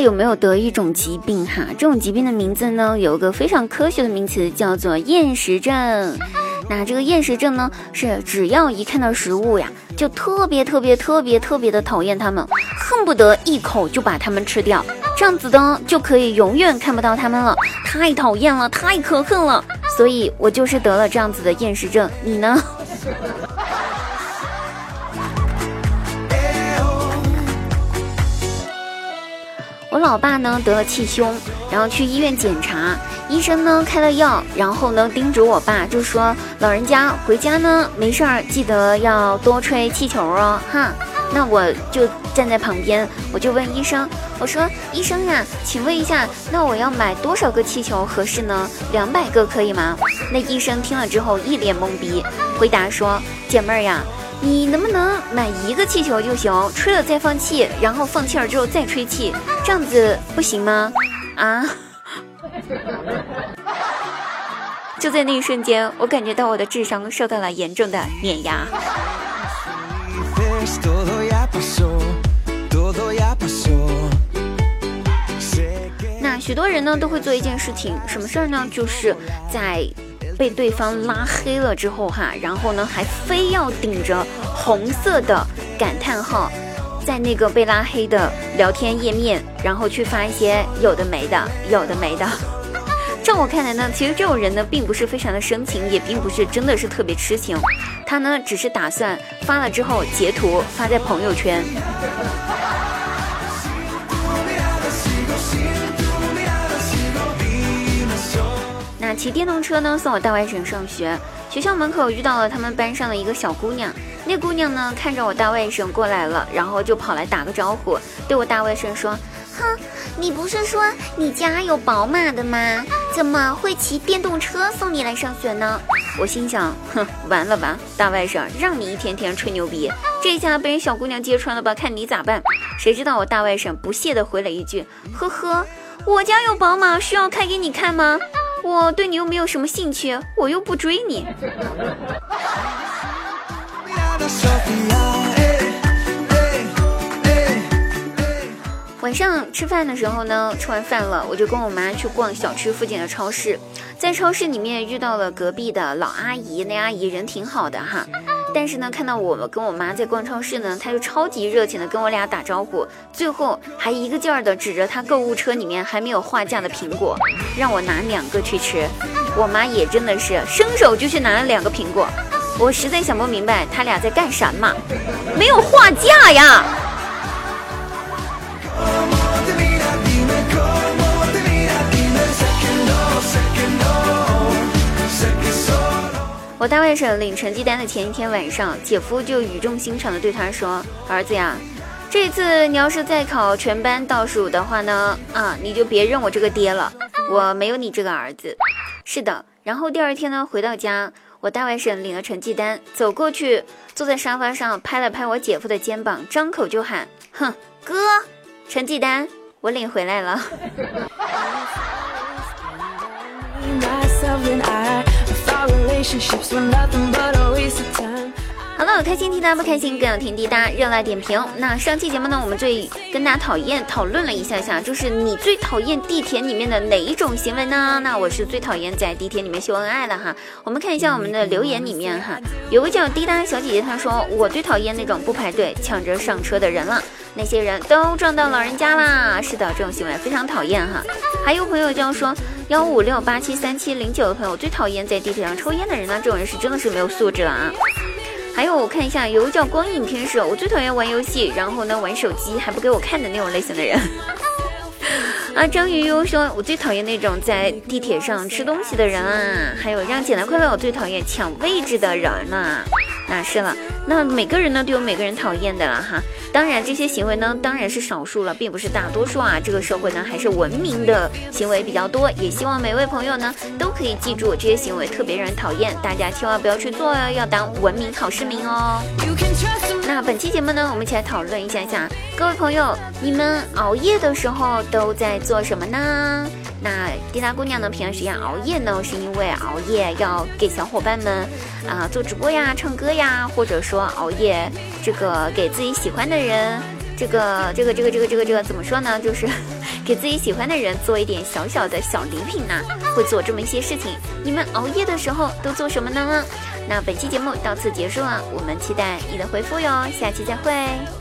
有没有得一种疾病哈？这种疾病的名字呢，有一个非常科学的名词，叫做厌食症。那这个厌食症呢，是只要一看到食物呀，就特别特别特别特别的讨厌它们，恨不得一口就把它们吃掉，这样子的就可以永远看不到它们了。太讨厌了，太可恨了。所以我就是得了这样子的厌食症。你呢？我老爸呢得了气胸，然后去医院检查，医生呢开了药，然后呢叮嘱我爸就说：“老人家回家呢没事儿，记得要多吹气球哦，哈。”那我就站在旁边，我就问医生：“我说医生呀，请问一下，那我要买多少个气球合适呢？两百个可以吗？”那医生听了之后一脸懵逼，回答说：“姐妹儿呀。”你能不能买一个气球就行，吹了再放气，然后放气儿之后再吹气，这样子不行吗？啊！就在那一瞬间，我感觉到我的智商受到了严重的碾压。那许多人呢都会做一件事情，什么事儿呢？就是在。被对方拉黑了之后哈，然后呢还非要顶着红色的感叹号，在那个被拉黑的聊天页面，然后去发一些有的没的，有的没的。照我看来呢，其实这种人呢并不是非常的深情，也并不是真的是特别痴情，他呢只是打算发了之后截图发在朋友圈。骑电动车呢，送我大外甥上学。学校门口遇到了他们班上的一个小姑娘，那姑娘呢看着我大外甥过来了，然后就跑来打个招呼，对我大外甥说：“哼，你不是说你家有宝马的吗？怎么会骑电动车送你来上学呢？”我心想：哼，完了吧，大外甥，让你一天天吹牛逼，这下被人小姑娘揭穿了吧？看你咋办？谁知道我大外甥不屑地回了一句：“呵呵，我家有宝马，需要开给你看吗？”我对你又没有什么兴趣，我又不追你。晚上吃饭的时候呢，吃完饭了，我就跟我妈去逛小区附近的超市，在超市里面遇到了隔壁的老阿姨，那阿姨人挺好的哈。但是呢，看到我跟我妈在逛超市呢，她就超级热情的跟我俩打招呼，最后还一个劲儿的指着她购物车里面还没有画架的苹果，让我拿两个去吃。我妈也真的是伸手就去拿了两个苹果，我实在想不明白他俩在干什么，没有画架呀。我大外甥领成绩单的前一天晚上，姐夫就语重心长地对他说：“儿子呀，这次你要是再考全班倒数的话呢，啊，你就别认我这个爹了，我没有你这个儿子。”是的。然后第二天呢，回到家，我大外甥领了成绩单，走过去，坐在沙发上，拍了拍我姐夫的肩膀，张口就喊：“哼，哥，成绩单我领回来了。”好了，开心滴答不开心更要听滴答，热辣点评。那上期节目呢，我们最跟大家讨厌讨论了一下下，就是你最讨厌地铁里面的哪一种行为呢？那我是最讨厌在地铁里面秀恩爱了哈。我们看一下我们的留言里面哈，有个叫滴答小姐姐，她说我最讨厌那种不排队抢着上车的人了，那些人都撞到老人家啦。是的，这种行为非常讨厌哈。还有朋友叫说幺五六八七三七零九的朋友最讨厌在地铁上抽烟的人呢，这种人是真的是没有素质了啊。还有我看一下，有个叫光影天使，我最讨厌玩游戏，然后呢玩手机还不给我看的那种类型的人。啊，张鱼悠说，我最讨厌那种在地铁上吃东西的人啊。还有让简单快乐，我最讨厌抢位置的人呢。那是了，那每个人呢都有每个人讨厌的了哈。当然这些行为呢当然是少数了，并不是大多数啊。这个社会呢还是文明的行为比较多，也希望每位朋友呢都可以记住这些行为特别让人讨厌，大家千万不要去做哦，要当文明好市民哦。那本期节目呢，我们一起来讨论一下下，各位朋友，你们熬夜的时候都在做什么呢？那滴答姑娘呢？平常时间熬夜呢，是因为熬夜要给小伙伴们啊做直播呀、唱歌呀，或者说熬夜这个给自己喜欢的人，这个这个这个这个这个这个怎么说呢？就是 给自己喜欢的人做一点小小的小礼品呢？会做这么一些事情？你们熬夜的时候都做什么呢？那本期节目到此结束了，我们期待你的回复哟，下期再会。